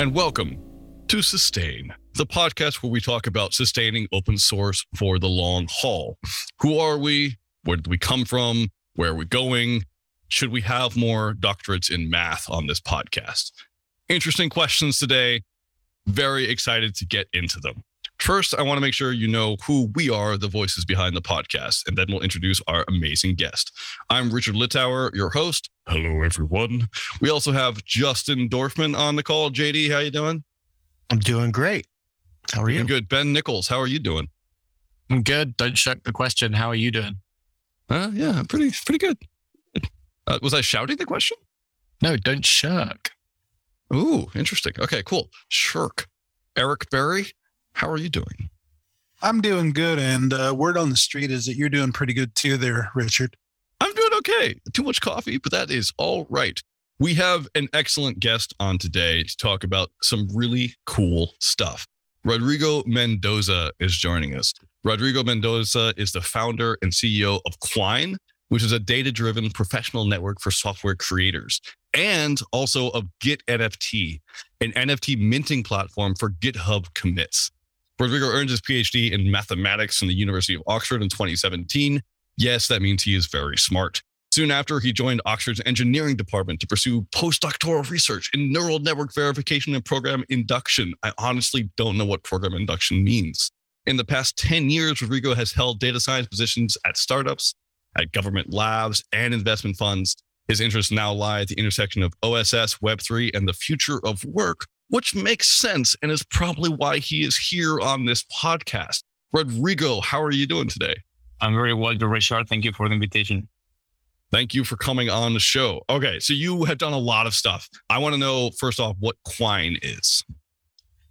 and welcome to Sustain, the podcast where we talk about sustaining open source for the long haul. Who are we? Where did we come from? Where are we going? Should we have more doctorates in math on this podcast? Interesting questions today. Very excited to get into them. First, I want to make sure you know who we are, the voices behind the podcast, and then we'll introduce our amazing guest. I'm Richard Littauer, your host. Hello, everyone. We also have Justin Dorfman on the call. JD, how you doing? I'm doing great. How are you? Doing good. Ben Nickolls, how are you doing? I'm good. Don't shut the question. How are you doing? Uh, yeah, pretty pretty good. Uh, was I shouting the question? No, don't shirk. Ooh, interesting. Okay, cool. Shirk. Eric Berry, how are you doing? I'm doing good, and uh, word on the street is that you're doing pretty good too, there, Richard. I'm doing okay. Too much coffee, but that is all right. We have an excellent guest on today to talk about some really cool stuff. Rodrigo Mendoza is joining us. Rodrigo Mendoza is the founder and CEO of Quine, which is a data driven professional network for software creators, and also of Git NFT, an NFT minting platform for GitHub commits. Rodrigo earned his PhD in mathematics from the University of Oxford in 2017. Yes, that means he is very smart. Soon after, he joined Oxford's engineering department to pursue postdoctoral research in neural network verification and program induction. I honestly don't know what program induction means. In the past 10 years, Rodrigo has held data science positions at startups, at government labs, and investment funds. His interests now lie at the intersection of OSS, Web3, and the future of work, which makes sense and is probably why he is here on this podcast. Rodrigo, how are you doing today? I'm very well, Richard. Thank you for the invitation. Thank you for coming on the show. Okay, so you have done a lot of stuff. I want to know first off what Quine is.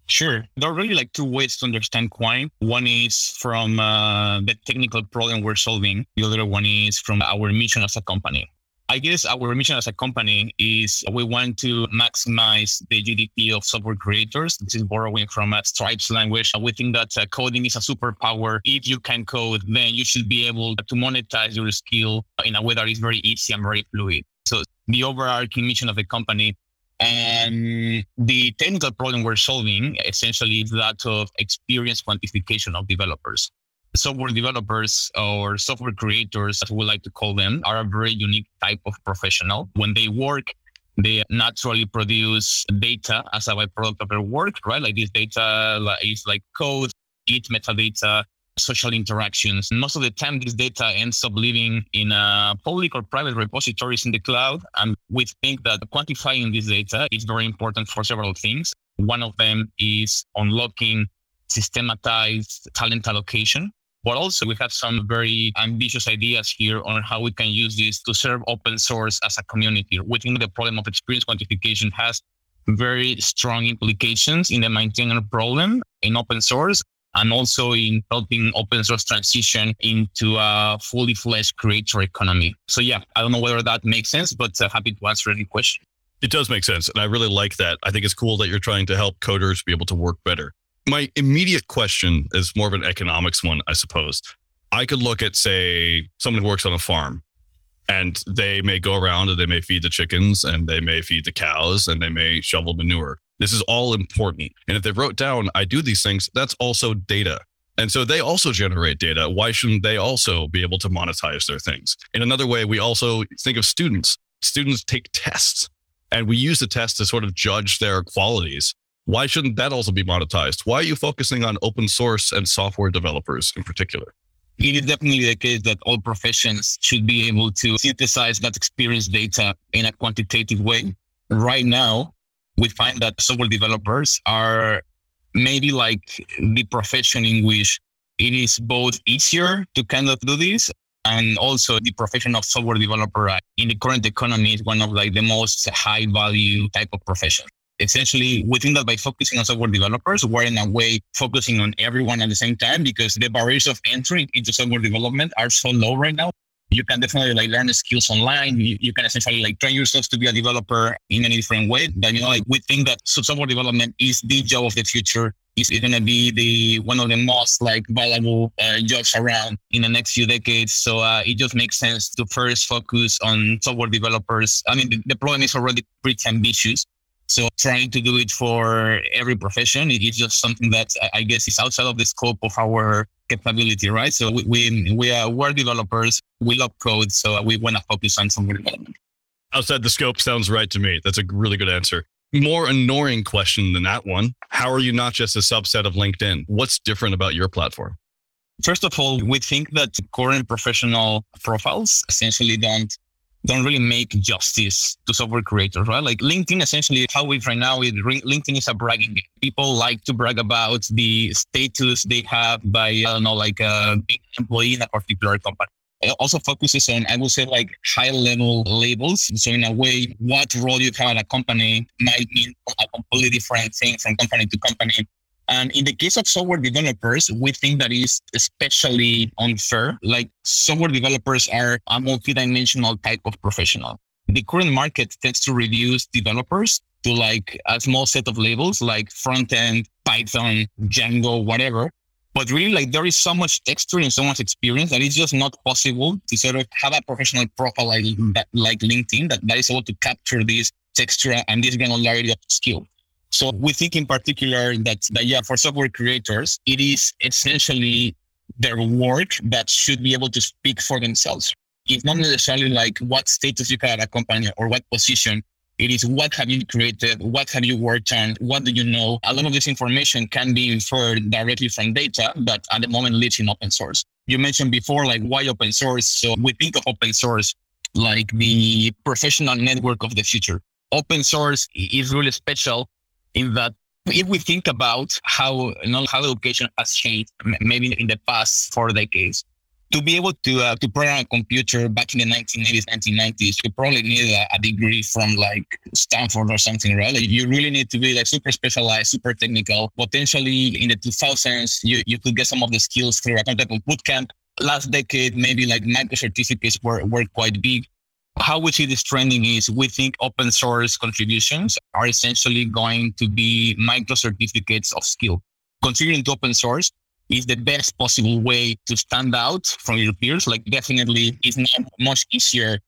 Sure. There are really like two ways to understand Quine. One is from uh, the technical problem we're solving. The other one is from our mission as a company. I guess our mission as a company is we want to maximize the GDP of software creators. This is borrowing from a Stripe's language. We think that uh, coding is a superpower. If you can code, then you should be able to monetize your skill in a way that is very easy and very fluid. So the overarching mission of the company and the technical problem we're solving essentially is that of experience quantification of developers software developers or software creators, as we like to call them, are a very unique type of professional. When they work, they naturally produce data as a byproduct of their work, right? Like this data is like code, Git metadata, social interactions. Most of the time, this data ends up living in a public or private repositories in the cloud. And we think that quantifying this data is very important for several things. One of them is unlocking systematized talent allocation. But also, we have some very ambitious ideas here on how we can use this to serve open source as a community. We think the problem of experience quantification has very strong implications in the maintainer problem in open source and also in helping open source transition into a fully fledged creator economy. So yeah, I don't know whether that makes sense, but uh, happy to answer any question. It does make sense. And I really like that. I think it's cool that you're trying to help coders be able to work better my immediate question is more of an economics one, I suppose. I could look at, say, someone who works on a farm and they may go around and they may feed the chickens and they may feed the cows and they may shovel manure. This is all important. And if they wrote down, I do these things, that's also data. And so they also generate data. Why shouldn't they also be able to monetize their things? In another way, we also think of students. Students take tests and we use the test to sort of judge their qualities. Why shouldn't that also be monetized? Why are you focusing on open source and software developers in particular? It is definitely the case that all professions should be able to synthesize that experience data in a quantitative way. Right now, we find that software developers are maybe like the profession in which it is both easier to kind of do this and also the profession of software developer in the current economy is one of like the most high value type of profession essentially we think that by focusing on software developers we're in a way focusing on everyone at the same time because the barriers of entry into software development are so low right now. You can definitely like learn skills online. You, you, can essentially like train yourself to be a developer in any different way. That you know like we think that software development is the job of the future. Is going to be the one of the most like valuable uh, jobs around in the next few decades. So uh, it just makes sense to first focus on software developers. I mean, the, the problem is already pretty ambitious, So trying to do it for every profession, it is just something that I guess is outside of the scope of our capability, right? So we we, we are we're developers, we love code, so we want to focus on software development. Outside the scope sounds right to me. That's a really good answer. More annoying question than that one. How are you not just a subset of LinkedIn? What's different about your platform? First of all, we think that current professional profiles essentially don't don't really make justice to software creators, right? Like LinkedIn, essentially, how we right now, it, LinkedIn is a bragging game. People like to brag about the status they have by, I don't know, like uh, a big employee in a particular company. It also focuses on, I would say, like high level labels. So, in a way, what role you have at a company might mean a completely different thing from company to company. And in the case of software developers, we think that is especially unfair. Like software developers are a multidimensional type of professional. The current market tends to reduce developers to like a small set of labels like front end, Python, Django, whatever. But really, like there is so much texture and so much experience that it's just not possible to sort of have a professional profile like like LinkedIn that, that is able to capture this texture and this granularity of skill. So we think in particular that, that yeah, for software creators, it is essentially their work that should be able to speak for themselves. It's not necessarily like what status you have at a company or what position. It is what have you created? What have you worked on? What do you know? A lot of this information can be inferred directly from data, but at the moment lives in open source. You mentioned before, like why open source? So we think of open source like the professional network of the future. Open source is really special in that if we think about how know, how education has changed, maybe in the past four decades, to be able to uh, to program a computer back in the 1980s, 1990s, you probably need a, a, degree from like Stanford or something, right? Like you really need to be like super specialized, super technical. Potentially in the 2000s, you, you could get some of the skills through a of bootcamp. Last decade, maybe like micro certificates were, were quite big how we see this trending is we think open source contributions are essentially going to be micro certificates of skill. Contributing to open source is the best possible way to stand out from your peers. Like definitely it's not much easier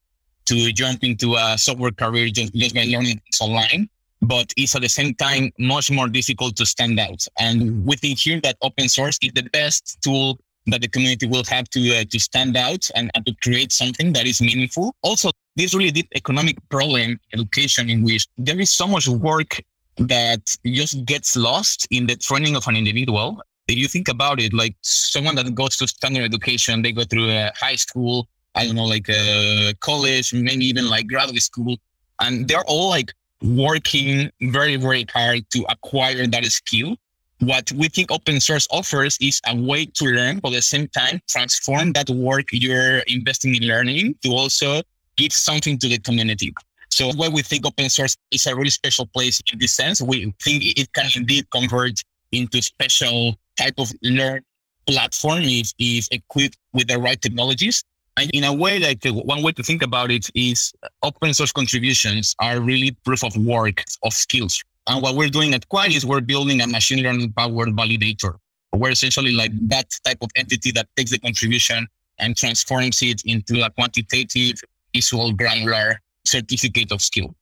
to jump into a software career just, just by learning things online, but it's at the same time much more difficult to stand out. And we think here that open source is the best tool that the community will have to uh, to stand out and, and to create something that is meaningful. Also, this really deep economic problem education in which there is so much work that just gets lost in the training of an individual. If you think about it, like someone that goes to standard education, they go through a high school, I don't know, like a college, maybe even like graduate school, and they're all like working very, very hard to acquire that skill. What we think open source offers is a way to learn, but at the same time, transform that work you're investing in learning to also give something to the community. So why we think open source is a really special place in this sense. We think it can indeed convert into a special type of learn platform if, if equipped with the right technologies. And in a way, like one way to think about it is open source contributions are really proof of work of skills. And what we're doing at Quine is we're building a machine learning powered validator. We're essentially like that type of entity that takes the contribution and transforms it into a quantitative visual granular certificate of skill.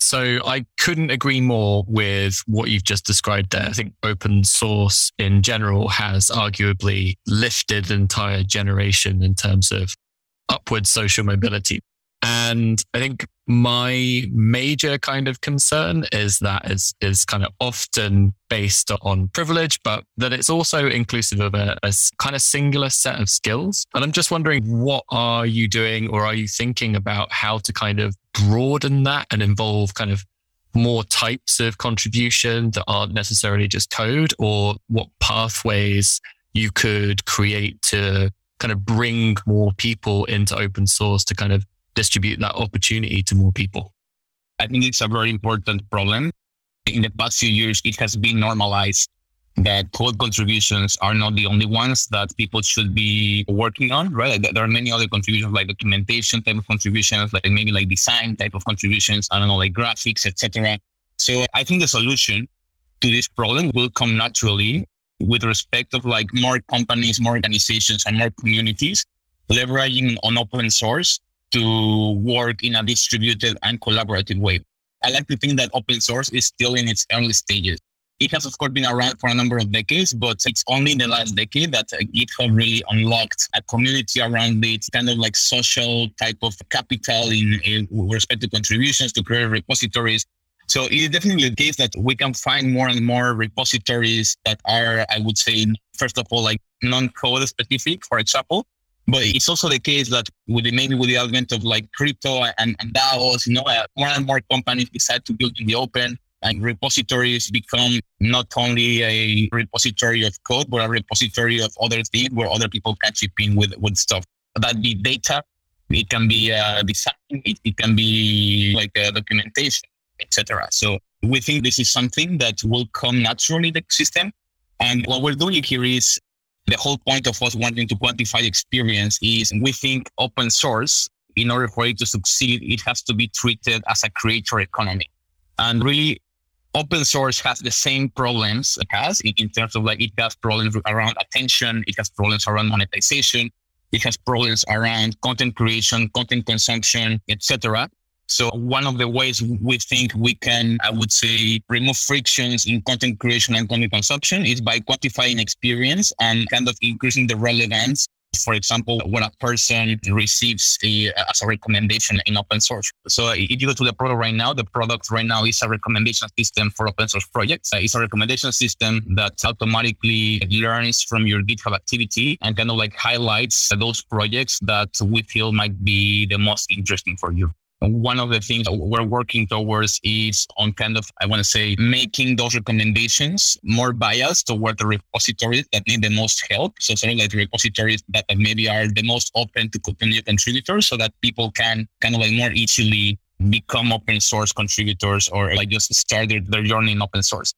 So I couldn't agree more with what you've just described there. I think open source in general has arguably lifted an entire generation in terms of upward social mobility. And I think my major kind of concern is that is is kind of often based on privilege, but that it's also inclusive of a, a, kind of singular set of skills. And I'm just wondering, what are you doing, or are you thinking about how to kind of broaden that and involve kind of more types of contribution that aren't necessarily just code, or what pathways you could create to kind of bring more people into open source to kind of distribute that opportunity to more people? I think it's a very important problem. In the past few years, it has been normalized that code contributions are not the only ones that people should be working on, right? There are many other contributions like documentation type of contributions, like maybe like design type of contributions, I don't know, like graphics, etc. So I think the solution to this problem will come naturally with respect of like more companies, more organizations, and more communities leveraging on open source to work in a distributed and collaborative way. I like to think that open source is still in its early stages. It has, of course, been around for a number of decades, but it's only in the last decade that uh, GitHub really unlocked a community around it, kind of like social type of capital in, in respect to contributions to create repositories. So it is definitely the case that we can find more and more repositories that are, I would say, first of all, like non-code specific, for example. But it's also the case that with the, maybe with the advent of like crypto and, and DAOs, you know, uh, more and more companies decide to build in the open and repositories become not only a repository of code, but a repository of other things where other people can chip in with, with stuff. That be data, it can be uh, design, it, it can be like uh, documentation, etc. So we think this is something that will come naturally the system. And what we're doing here is the whole point of us wanting to quantify experience is we think open source, in order for it to succeed, it has to be treated as a creator economy. And really, open source has the same problems it has in, terms of like it has problems around attention, it has problems around monetization, it has problems around content creation, content consumption, etc. So one of the ways we think we can, I would say, remove frictions in content creation and content consumption is by quantifying experience and kind of increasing the relevance for example, when a person receives a, as a recommendation in open source. So if you go to the product right now, the product right now is a recommendation system for open source projects. Uh, it's a recommendation system that automatically learns from your GitHub activity and kind of like highlights those projects that we feel might be the most interesting for you one of the things we're working towards is on kind of, I want to say, making those recommendations more biased toward the repositories that need the most help. So sort of like the repositories that maybe are the most open to new contributors so that people can kind of like more easily become open source contributors or like just start their, their journey in open source.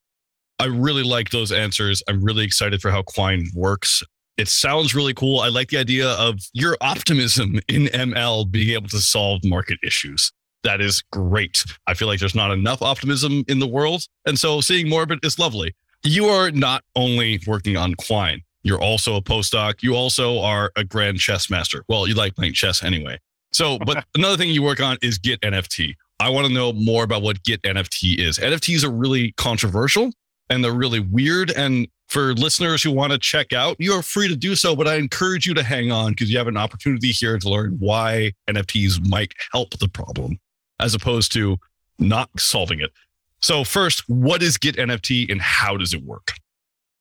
I really like those answers. I'm really excited for how Quine works. It sounds really cool. I like the idea of your optimism in ML being able to solve market issues. That is great. I feel like there's not enough optimism in the world. And so seeing more of it is lovely. You are not only working on Quine, you're also a postdoc. You also are a grand chess master. Well, you like playing chess anyway. So, but another thing you work on is Git NFT. I want to know more about what Git NFT is. NFTs are really controversial and they're really weird. And for listeners who want to check out, you are free to do so, but I encourage you to hang on because you have an opportunity here to learn why NFTs might help the problem as opposed to not solving it. So, first, what is Git NFT and how does it work?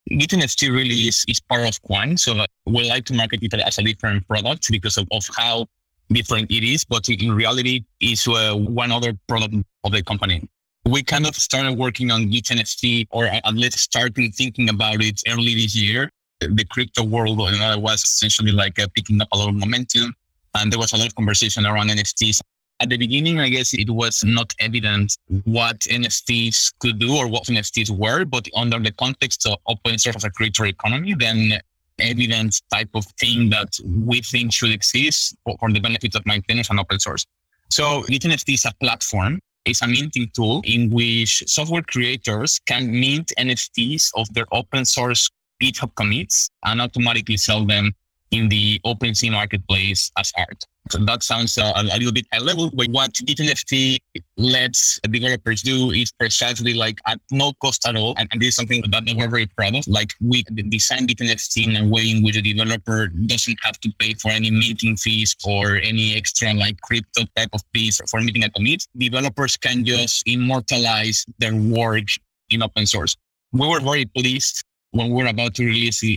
Git NFT really is, is part of Quine. So, we like to market it as a different product because of, of how different it is, but in reality, it's uh, one other product of the company we kind of started working on Git NFT, or at least starting thinking about it early this year. The crypto world was essentially like uh, picking up a lot of momentum, and there was a lot of conversation around NFTs. At the beginning, I guess it was not evident what NFTs could do or what NFTs were, but under the context of open source as a creator economy, then evident type of thing that we think should exist for, for the benefit of maintainers and open source. So Git NFT is a platform is a minting tool in which software creators can mint NFTs of their open source GitHub commits and automatically sell them in the OpenSea marketplace as art. So that sounds uh, a little bit high level, but what NFT lets developers do is precisely like at no cost at all. And, and this is something that we're very proud of. Like we design NFT in a way in which a developer doesn't have to pay for any minting fees or any extra like crypto type of fees for minting a commit. Developers can just immortalize their work in open source. We were very pleased when we're about to release uh,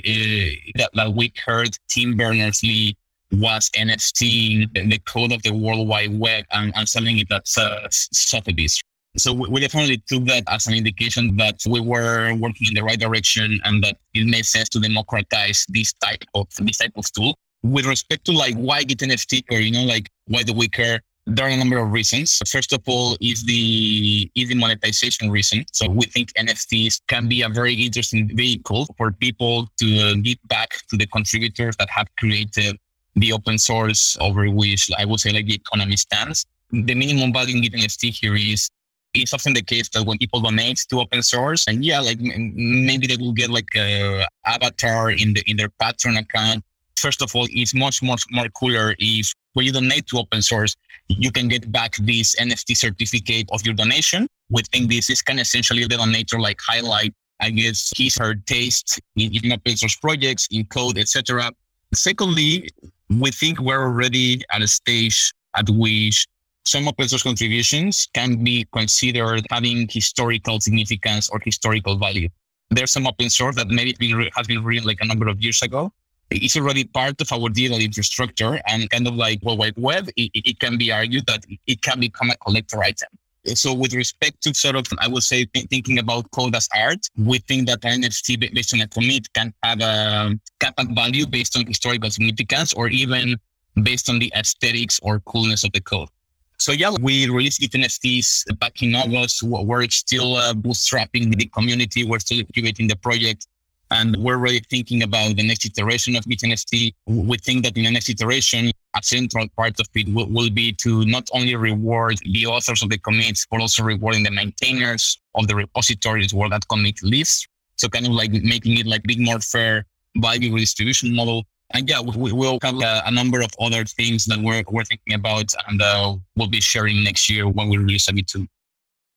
that, that we heard Tim Berners-Lee was NFT the code of the World Wide Web and, and selling it as uh, Sotheby's. So we, we definitely took that as an indication that we were working in the right direction and that it made sense to democratize this type of this type of tool. With respect to like why Git NFT or you know like why do we care? There are a number of reasons. First of all, is the the monetization reason. So we think NFTs can be a very interesting vehicle for people to give back to the contributors that have created the open source over which I would say like the economy stands. The minimum value in NFT here is it's often the case that when people donate to open source and yeah, like maybe they will get like a avatar in the in their Patreon account. First of all, it's much much more cooler if where you donate to open source, you can get back this NFT certificate of your donation. We think this is kind of essentially the donator like highlight, I guess, his her taste in, in open source projects, in code, etc. Secondly, we think we're already at a stage at which some open source contributions can be considered having historical significance or historical value. There's some open source that maybe has been written like a number of years ago. It's already part of our digital infrastructure and kind of like World Wide Web, it, it can be argued that it can become a collector item. So with respect to sort of, I would say, thinking about code as art, we think that an NFT based on a commit can have a can have value based on historical significance or even based on the aesthetics or coolness of the code. So yeah, we released Git NFTs back in August. We're still uh, bootstrapping the community. We're still incubating the project. And we're really thinking about the next iteration of Git NFT. We think that in the next iteration, a central part of it will, will, be to not only reward the authors of the commits, but also rewarding the maintainers of the repositories where that commit lives. So kind of like making it like a big more fair value redistribution model and yeah, we, will have a, a, number of other things that we're, we're thinking about and uh, we'll be sharing next year when we release a V2.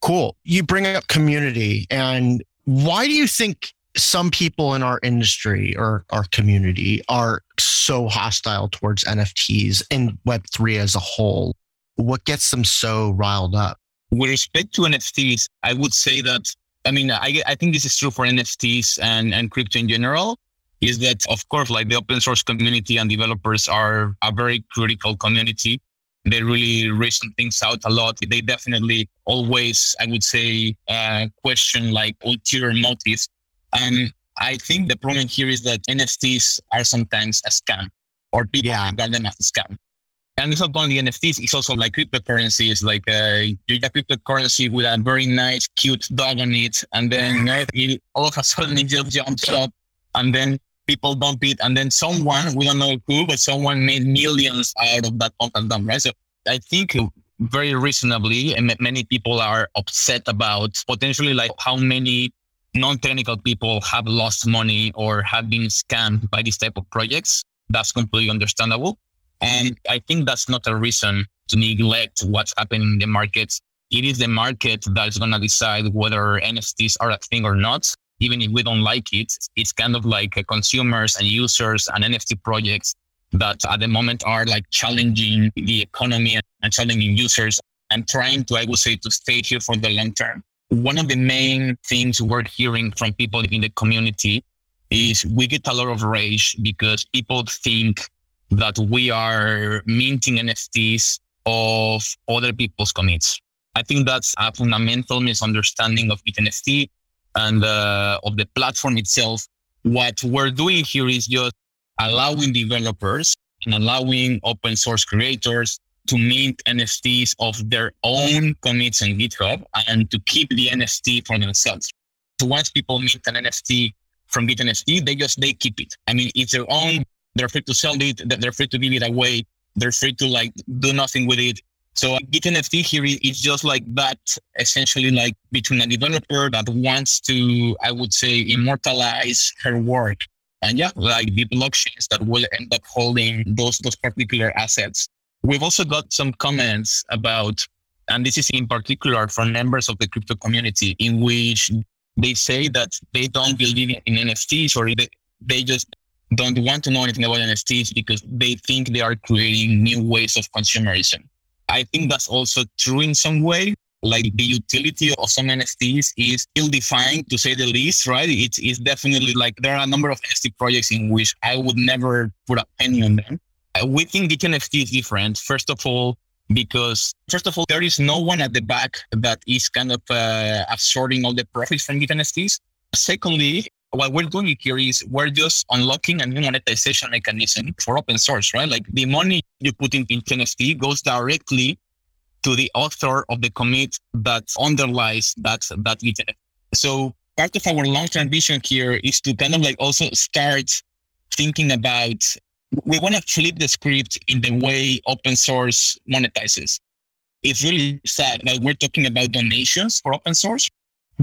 Cool. You bring up community and why do you think some people in our industry or our community are so hostile towards NFTs and Web3 as a whole? What gets them so riled up? With respect to NFTs, I would say that, I mean, I, I think this is true for NFTs and, and crypto in general is that, of course, like the open source community and developers are a very critical community. They really reason things out a lot. They definitely always, I would say, uh, question like ulterior motives. And I think the problem here is that NFTs are sometimes a scam or people yeah. regard them as a scam. And it's not only NFTs, it's also like cryptocurrencies, like uh, you get cryptocurrency with a very nice, cute dog on it. And then it, all of a sudden it just jumps up. And then people dump it, and then someone we don't know who, but someone made millions out of that pump and dump, right? So I think very reasonably, and many people are upset about potentially like how many non-technical people have lost money or have been scammed by this type of projects. That's completely understandable. And I think that's not a reason to neglect what's happening in the markets. It is the market that's going to decide whether NFTs are a thing or not even if we don't like it, it's kind of like uh, consumers and users and NFT projects that at the moment are like challenging the economy and challenging users and trying to, I would say, to stay here for the long term. One of the main things we're hearing from people in the community is we get a lot of rage because people think that we are minting NFTs of other people's commits. I think that's a fundamental misunderstanding of NFT and uh, of the platform itself. What we're doing here is just allowing developers and allowing open source creators to mint NFTs of their own commits on GitHub and to keep the NFT for themselves. So once people mint an NFT from Git NFT, they just they keep it. I mean, it's their own. They're free to sell it. They're free to give it away. They're free to like do nothing with it. So Git NFT here is just like that, essentially like between a developer that wants to, I would say, immortalize her work. And yeah, like the blockchains that will end up holding those, those particular assets. We've also got some comments about, and this is in particular from members of the crypto community in which they say that they don't believe in NFTs or they, just don't want to know anything about NFTs because they think they are creating new ways of consumerism. I think that's also true in some way. Like the utility of some NFTs is ill defined to say the least, right? It's, it's definitely like there are a number of NFT projects in which I would never put a penny on them. Uh, we think the NFT is different. First of all, because first of all, there is no one at the back that is kind of uh, absorbing all the profits from Git NFTs. Secondly, what we're doing here is we're just unlocking a new monetization mechanism for open source, right? Like the money you put in, NFT goes directly to the author of the commit that underlies that that Git. So part of our long-term vision here is to kind of like also start thinking about we want to flip the script in the way open source monetizes. It's really sad that we're talking about donations for open source.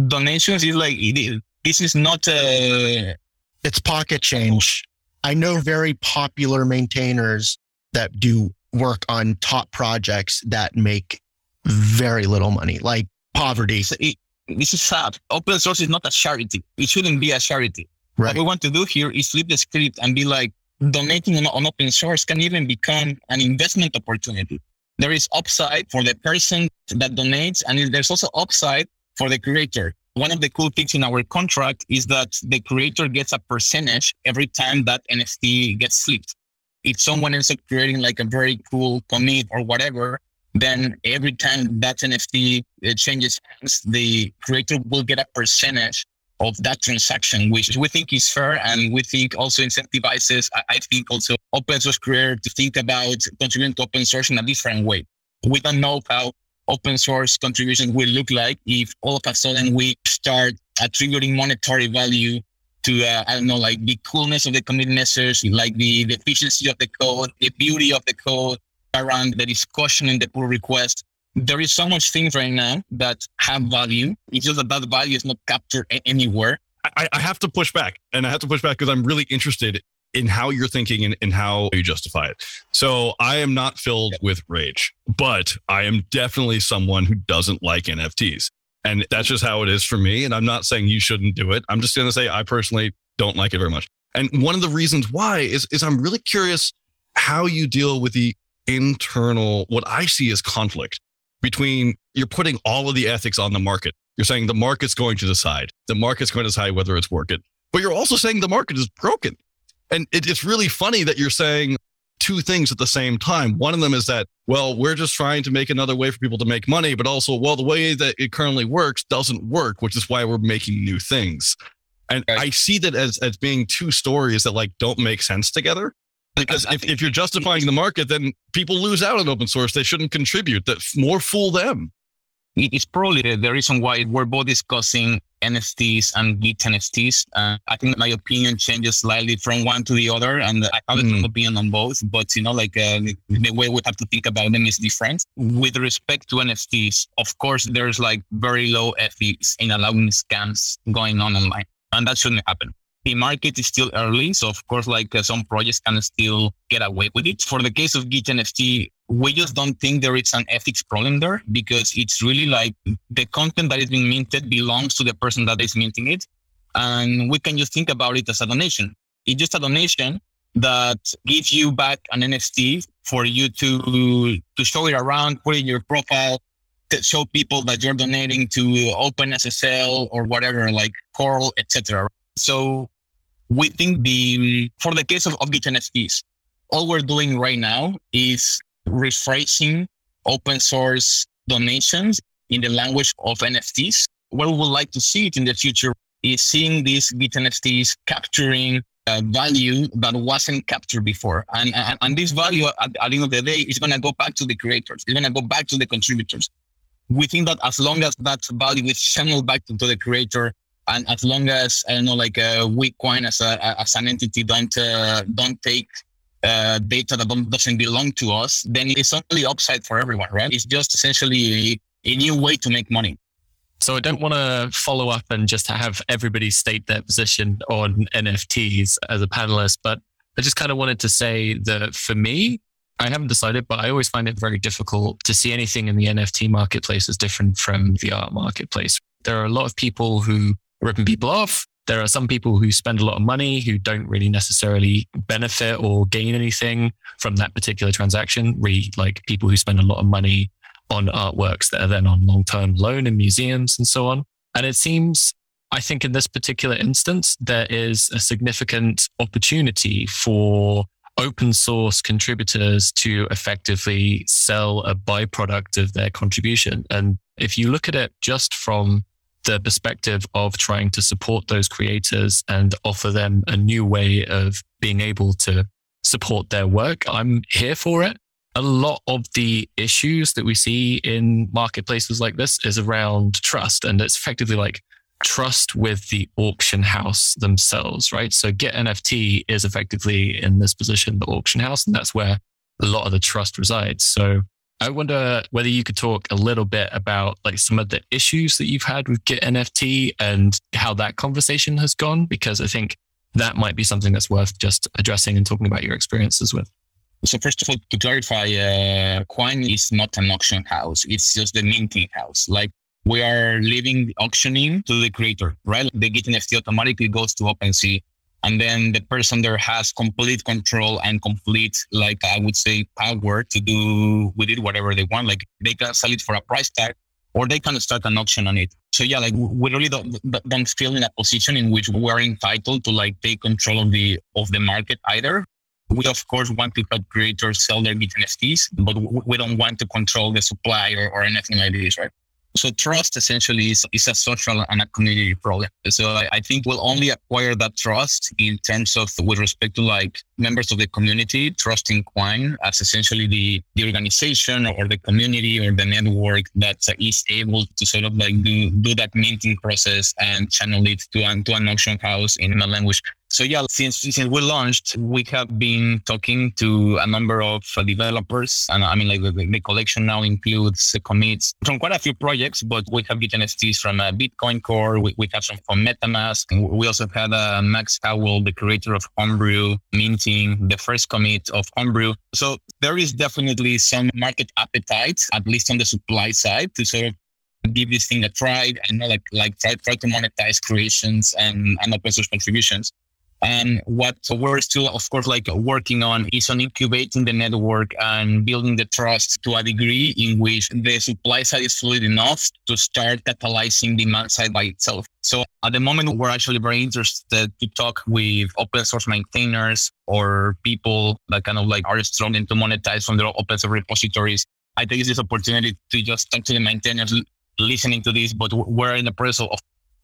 Donations is like is this is not a. It's pocket change. I know very popular maintainers that do work on top projects that make very little money, like poverty. So it, this is sad. Open source is not a charity. It shouldn't be a charity. Right. What we want to do here is flip the script and be like, donating on, on open source can even become an investment opportunity. There is upside for the person that donates, and there's also upside for the creator. One of the cool things in our contract is that the creator gets a percentage every time that NFT gets flipped. If someone ends up creating like a very cool commit or whatever, then every time that NFT uh, changes hands, the creator will get a percentage of that transaction, which we think is fair. And we think also incentivizes, I think also open source creator to think about contributing to open source in a different way. We don't know how open source contribution will look like if all of a sudden we start attributing monetary value to, uh, I don't know, like the coolness of the commit message, like the, the efficiency of the code, the beauty of the code around the discussion in the pull request there is so much things right now that have value. It's just that that value is not captured anywhere. I, I have to push back, and I have to push back because I'm really interested in how you're thinking and, and, how you justify it. So I am not filled with rage, but I am definitely someone who doesn't like NFTs. And that's just how it is for me. And I'm not saying you shouldn't do it. I'm just going to say I personally don't like it very much. And one of the reasons why is, is I'm really curious how you deal with the internal, what I see as conflict between you're putting all of the ethics on the market. You're saying the market's going to decide. The market's going to decide whether it's worth it. But you're also saying the market is broken. And it, it's really funny that you're saying two things at the same time. One of them is that, well, we're just trying to make another way for people to make money, but also, well, the way that it currently works doesn't work, which is why we're making new things. And I see that as, as being two stories that like don't make sense together. Because if, if you're justifying the market, then people lose out on open source. They shouldn't contribute. That more fool them. It's probably the reason why we're both discussing NFTs and Git NFTs. Uh, I think my opinion changes slightly from one to the other, and I have mm. an opinion on both. But you know, like uh, the way we have to think about them is different. With respect to NFTs, of course, there's like very low ethics in allowing scams going on online, and that shouldn't happen the market is still early. So of course, like uh, some projects can still get away with it. For the case of Git NFT, we just don't think there is an ethics problem there because it's really like the content that is being minted belongs to the person that is minting it. And we can just think about it as a donation. It's just a donation that gives you back an NFT for you to, to show it around, put it in your profile, to show people that you're donating to OpenSSL or whatever, like curl, etc. So we think the for the case of, Git NFTs, all we're doing right now is rephrasing open source donations in the language of NFTs. What we would like to see it in the future is seeing these Git NFTs capturing uh, value that wasn't captured before. And, and, and this value at, at the end of the day is going to go back to the creators. It's going to go back to the contributors. We think that as long as that value is channeled back to the creator, and as long as I don't know, like uh, Wecoin as a as an entity don't uh, don't take uh, data that doesn't belong to us, then it's only upside for everyone, right? It's just essentially a, a new way to make money. So I don't want to follow up and just have everybody state their position on NFTs as a panelist, but I just kind of wanted to say that for me, I haven't decided, but I always find it very difficult to see anything in the NFT marketplace as different from the art marketplace. There are a lot of people who ripping people off. There are some people who spend a lot of money who don't really necessarily benefit or gain anything from that particular transaction. We like people who spend a lot of money on artworks that are then on long term loan in museums and so on. And it seems, I think in this particular instance, there is a significant opportunity for open source contributors to effectively sell a byproduct of their contribution. And if you look at it just from the perspective of trying to support those creators and offer them a new way of being able to support their work. I'm here for it. A lot of the issues that we see in marketplaces like this is around trust. And it's effectively like trust with the auction house themselves, right? So Git NFT is effectively in this position, the auction house, and that's where a lot of the trust resides. So I wonder whether you could talk a little bit about like some of the issues that you've had with Git NFT and how that conversation has gone, because I think that might be something that's worth just addressing and talking about your experiences with. So first of all, to clarify, uh, Quine is not an auction house. It's just the minting house. Like we are leaving the auctioning to the creator, right? The Git NFT automatically goes to OpenSea. And then the person there has complete control and complete, like I would say, power to do with it whatever they want. Like they can sell it for a price tag or they can start an auction on it. So yeah, like we really don't, don't feel in a position in which we're entitled to like take control of the of the market either. We of course want to help creators sell their NFTs, but we don't want to control the supply or, or anything like this, right? So trust essentially is, is a social and a community problem. So I, I, think we'll only acquire that trust in terms of with respect to like members of the community trusting Quine as essentially the, the organization or the community or the network that is able to sort of like do, do that minting process and channel it to an, to an auction house in a language so yeah, since since we launched, we have been talking to a number of developers, and I mean, like the, the collection now includes commits from quite a few projects. But we have Git NFTs from uh, Bitcoin Core, we, we have some from MetaMask, we also had uh, Max Howell, the creator of Homebrew, minting the first commit of Homebrew. So there is definitely some market appetite, at least on the supply side, to sort of give this thing a try and like like try try to monetize creations and and open source contributions. And what we're still, of course, like working on is on incubating the network and building the trust to a degree in which the supply side is fluid enough to start catalyzing demand side by itself. So at the moment, we're actually very interested to talk with open source maintainers or people that kind of like are struggling to monetize from their open source repositories. I it's this opportunity to just talk to the maintainers listening to this, but we're in the process of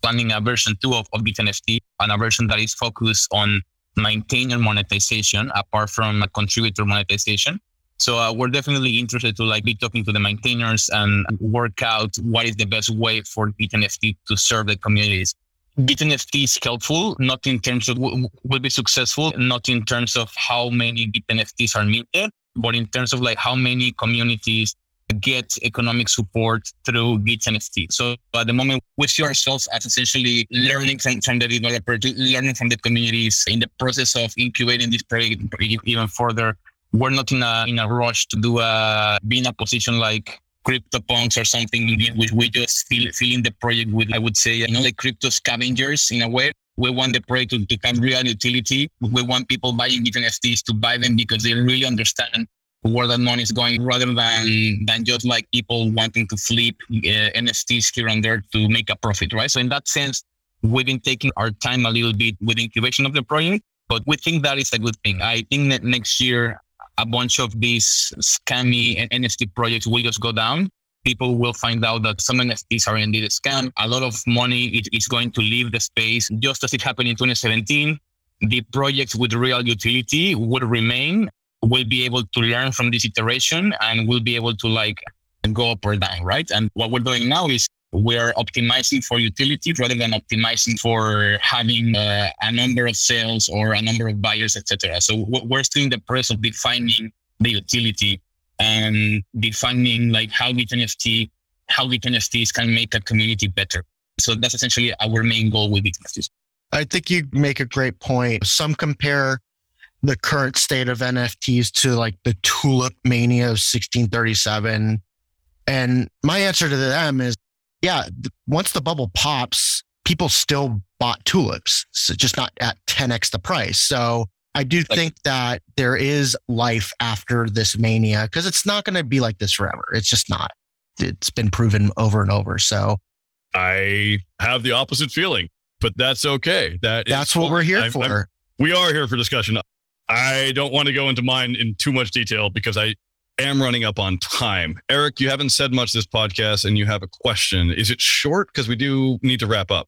planning a version two of, of NFT and a version that is focused on maintaining monetization apart from a contributor monetization. So uh, we're definitely interested to like be talking to the maintainers and work out what is the best way for NFT to serve the communities. NFT is helpful, not in terms of will be successful, not in terms of how many NFTs are minted, but in terms of like how many communities get economic support through Git NFT. So at the moment, we see ourselves as essentially learning from, from the developer, learning from the communities in the process of incubating this project even further. We're not in a in a rush to do a be in a position like CryptoPunks or something in which we just fill, fill in the project with, I would say, you know, like crypto scavengers in a way. We want the project to become real utility. We want people buying Git NFTs to buy them because they really understand where that money is going rather than than just like people wanting to flip uh, NFTs here and there to make a profit, right? So in that sense, we've been taking our time a little bit with incubation of the project, but we think that is a good thing. I think that next year a bunch of these scammy and NFT projects will just go down. People will find out that some NFTs are indeed a scam. A lot of money is going to leave the space, just as it happened in 2017 the projects with real utility would remain will be able to learn from this iteration and we'll be able to like go up or down, right? And what we're doing now is we're optimizing for utility rather than optimizing for having uh, a number of sales or a number of buyers, etc. So we're still in the process of defining the utility and defining like how Git NFT, how Git NFTs can make a community better. So that's essentially our main goal with Git NFTs. I think you make a great point. Some compare the current state of NFTs to like the tulip mania of 1637. And my answer to them is, yeah, once the bubble pops, people still bought tulips, so just not at 10x the price. So I do like, think that there is life after this mania because it's not going to be like this forever. It's just not. It's been proven over and over. So I have the opposite feeling, but that's okay. That that's what we're here I'm, for. I'm, we are here for discussion. I don't want to go into mine in too much detail because I am running up on time. Eric, you haven't said much this podcast and you have a question. Is it short? Because we do need to wrap up.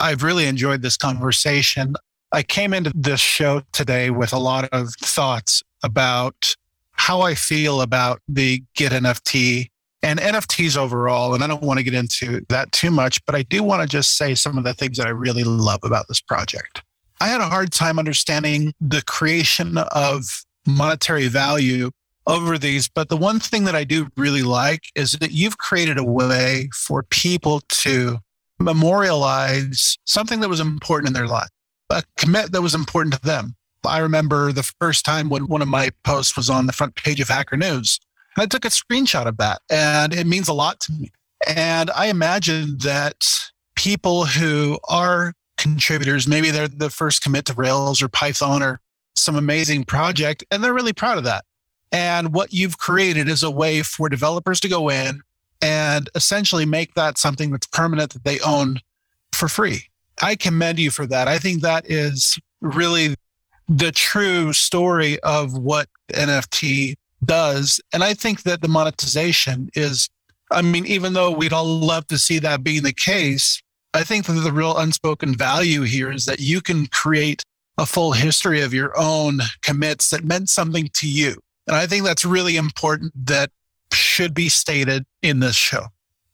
I've really enjoyed this conversation. I came into this show today with a lot of thoughts about how I feel about the Git NFT and NFTs overall. And I don't want to get into that too much, but I do want to just say some of the things that I really love about this project. I had a hard time understanding the creation of monetary value over these. But the one thing that I do really like is that you've created a way for people to memorialize something that was important in their life, a commit that was important to them. I remember the first time when one of my posts was on the front page of Hacker News. And I took a screenshot of that, and it means a lot to me. And I imagine that people who are contributors, maybe they're the first commit to Rails or Python or some amazing project, and they're really proud of that. And what you've created is a way for developers to go in and essentially make that something that's permanent that they own for free. I commend you for that. I think that is really the true story of what NFT does. And I think that the monetization is, I mean, even though we'd all love to see that being the case, I think that the real unspoken value here is that you can create a full history of your own commits that meant something to you. And I think that's really important that should be stated in this show.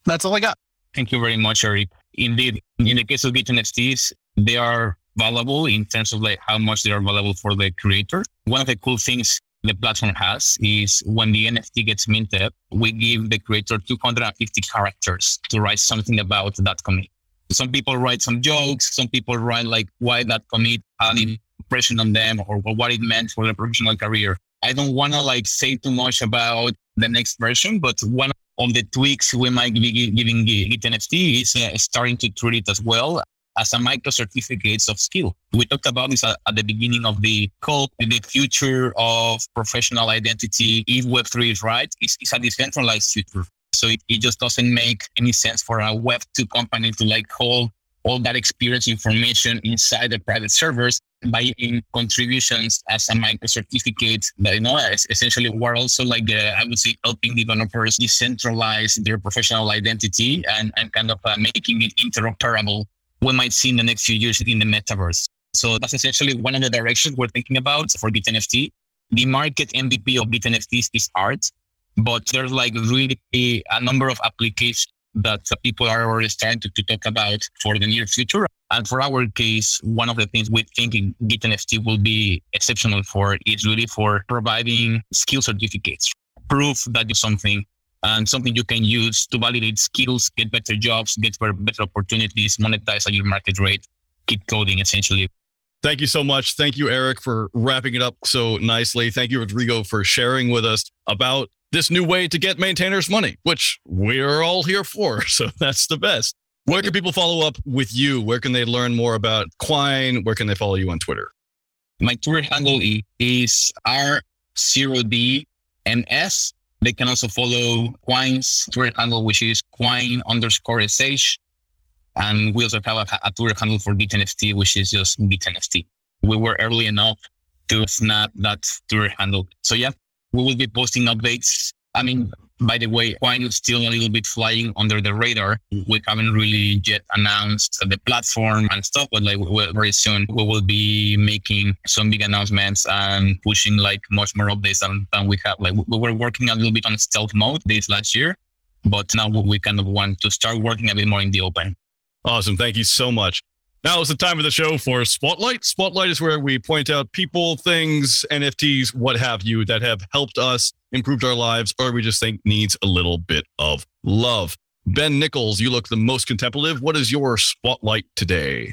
That's all I got. Thank you very much, Eric. Indeed, in the case of Git NFTs, they are valuable in terms of like how much they are valuable for the creator. One of the cool things the platform has is when the NFT gets minted, we give the creator 250 characters to write something about that commit. Some people write some jokes. Some people write like why that commit had an impression on them or, what it meant for their professional career. I don't want to like say too much about the next version, but one of the tweaks we might be giving Git NFT is uh, starting to treat it as well as a micro certificates of skill. We talked about this at, at the beginning of the call. The future of professional identity, if Web3 is right, is, is a decentralized future. So it, it just doesn't make any sense for a Web2 company to like hold all that experience information inside the private servers by in contributions as a micro certificate that you know essentially we're also like uh, I would say helping developers decentralize their professional identity and, and kind of uh, making it interoperable we might see in the next few years in the metaverse. So that's essentially one of the directions we're thinking about for Git NFT. The market MVP of Git NFTs is art, but there's like really a, number of applications that people are already starting to, to, talk about for the near future. And for our case, one of the things we think Git NFT will be exceptional for is really for providing skill certificates, proof that you something and something you can use to validate skills, get better jobs, get better opportunities, monetize at your market rate, keep coding essentially. Thank you so much. Thank you, Eric, for wrapping it up so nicely. Thank you, Rodrigo, for sharing with us about this new way to get maintainers money, which we're all here for. So that's the best. Where can people follow up with you? Where can they learn more about Quine? Where can they follow you on Twitter? My Twitter handle is R0DMS. They can also follow Quine's Twitter handle, which is Quine underscore SH. And we also have a, a Twitter handle for Git NFT, which is just Git NFT. We were early enough to snap that Twitter handle. So yeah, we will be posting updates. I mean, by the way, Quine is still a little bit flying under the radar. We haven't really yet announced the platform and stuff, but like very soon we will be making some big announcements and pushing like much more updates than, than we have. Like we were working a little bit on stealth mode this last year, but now we kind of want to start working a bit more in the open. Awesome. Thank you so much. Now is the time of the show for Spotlight. Spotlight is where we point out people, things, NFTs, what have you, that have helped us, improved our lives, or we just think needs a little bit of love. Ben Nickolls, you look the most contemplative. What is your spotlight today?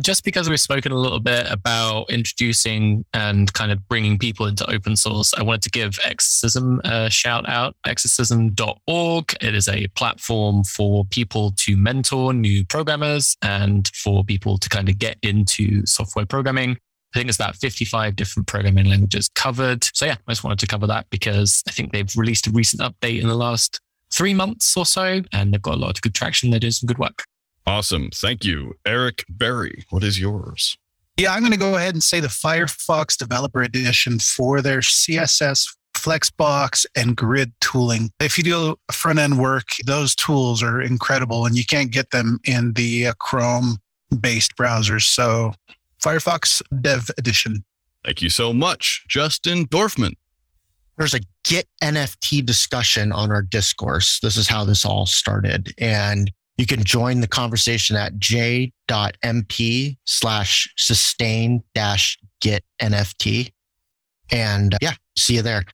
Just because we've spoken a little bit about introducing and kind of bringing people into open source, I wanted to give Exercism a shout out. Exercism.org. It is a platform for people to mentor new programmers and for people to kind of get into software programming. I think there's about 55 different programming languages covered. So yeah, I just wanted to cover that because I think they've released a recent update in the last three months or so, and they've got a lot of good traction. They're doing some good work. Awesome. Thank you. Eric Berry, what is yours? Yeah, I'm going to go ahead and say the Firefox Developer Edition for their CSS Flexbox and grid tooling. If you do front end work, those tools are incredible and you can't get them in the uh, Chrome based browsers. So, Firefox Dev Edition. Thank you so much, Justin Dorfman. There's a Git NFT discussion on our discourse. This is how this all started. And you can join the conversation at j.mp slash sustain dash git NFT. And uh, yeah, see you there.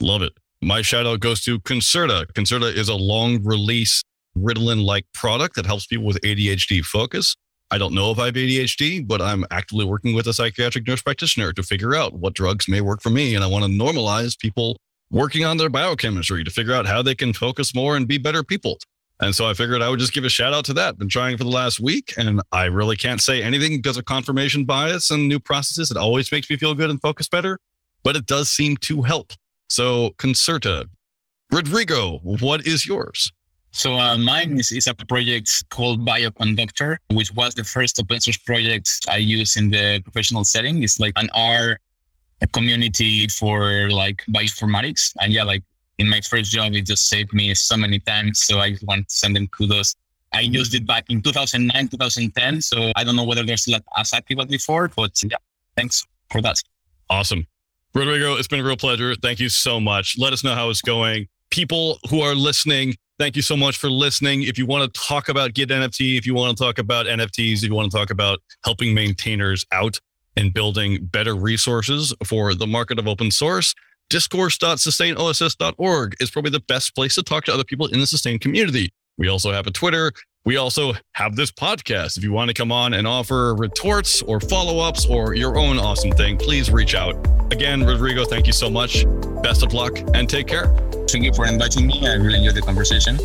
Love it. My shout out goes to Concerta. Concerta is a long release Ritalin like product that helps people with ADHD focus. I don't know if I have ADHD, but I'm actively working with a psychiatric nurse practitioner to figure out what drugs may work for me. And I want to normalize people working on their biochemistry to figure out how they can focus more and be better people. And so I figured I would just give a shout out to that. Been trying for the last week, and I really can't say anything because of confirmation bias and new processes. It always makes me feel good and focus better, but it does seem to help. So, Concerta, Rodrigo, what is yours? So uh, mine is, is a project called Bioconductor, which was the first open source project I use in the professional setting. It's like an R community for like bioinformatics. And yeah, like in my first job, it just saved me so many times. So I want to send them kudos. I used it back in 2009, 2010. So I don't know whether they're still as active as before, but yeah, thanks for that. Awesome. Rodrigo, it's been a real pleasure. Thank you so much. Let us know how it's going. People who are listening, thank you so much for listening. If you want to talk about Git NFT, if you want to talk about NFTs, if you want to talk about helping maintainers out and building better resources for the market of open source, discourse.sustainoss.org is probably the best place to talk to other people in the sustain community. We also have a Twitter. We also have this podcast. If you want to come on and offer retorts or follow ups or your own awesome thing, please reach out. Again, Rodrigo, thank you so much. Best of luck and take care. Thank you for inviting me. I really enjoyed the conversation.